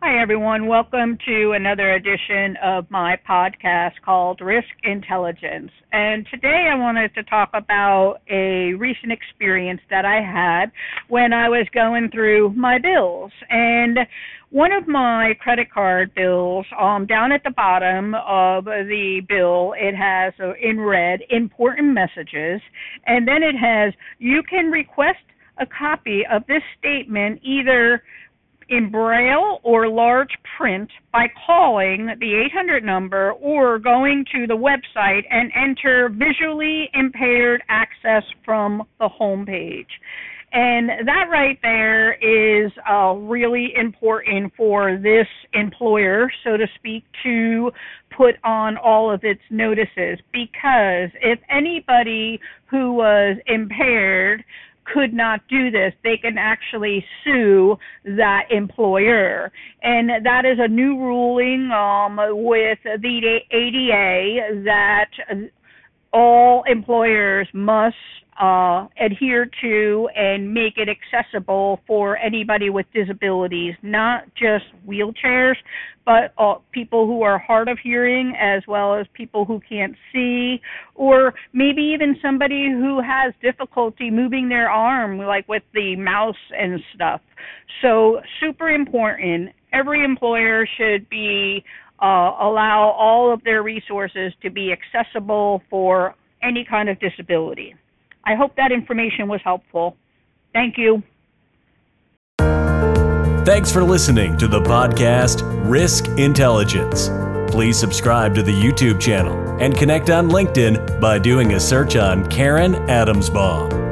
Hi, everyone. Welcome to another edition of my podcast called Risk Intelligence. And today I wanted to talk about a recent experience that I had when I was going through my bills. And one of my credit card bills, um, down at the bottom of the bill, it has uh, in red important messages, and then it has you can request a copy of this statement either in braille or large print by calling the 800 number or going to the website and enter visually impaired access from the home page. And that right there is uh, really important for this employer, so to speak, to put on all of its notices because if anybody who was impaired could not do this, they can actually sue that employer. And that is a new ruling um, with the ADA that all employers must uh, adhere to and make it accessible for anybody with disabilities, not just wheelchairs, but uh, people who are hard of hearing as well as people who can't see, or maybe even somebody who has difficulty moving their arm, like with the mouse and stuff. So, super important. Every employer should be uh, allow all of their resources to be accessible for any kind of disability. I hope that information was helpful. Thank you. Thanks for listening to the podcast Risk Intelligence. Please subscribe to the YouTube channel and connect on LinkedIn by doing a search on Karen Adamsbaum.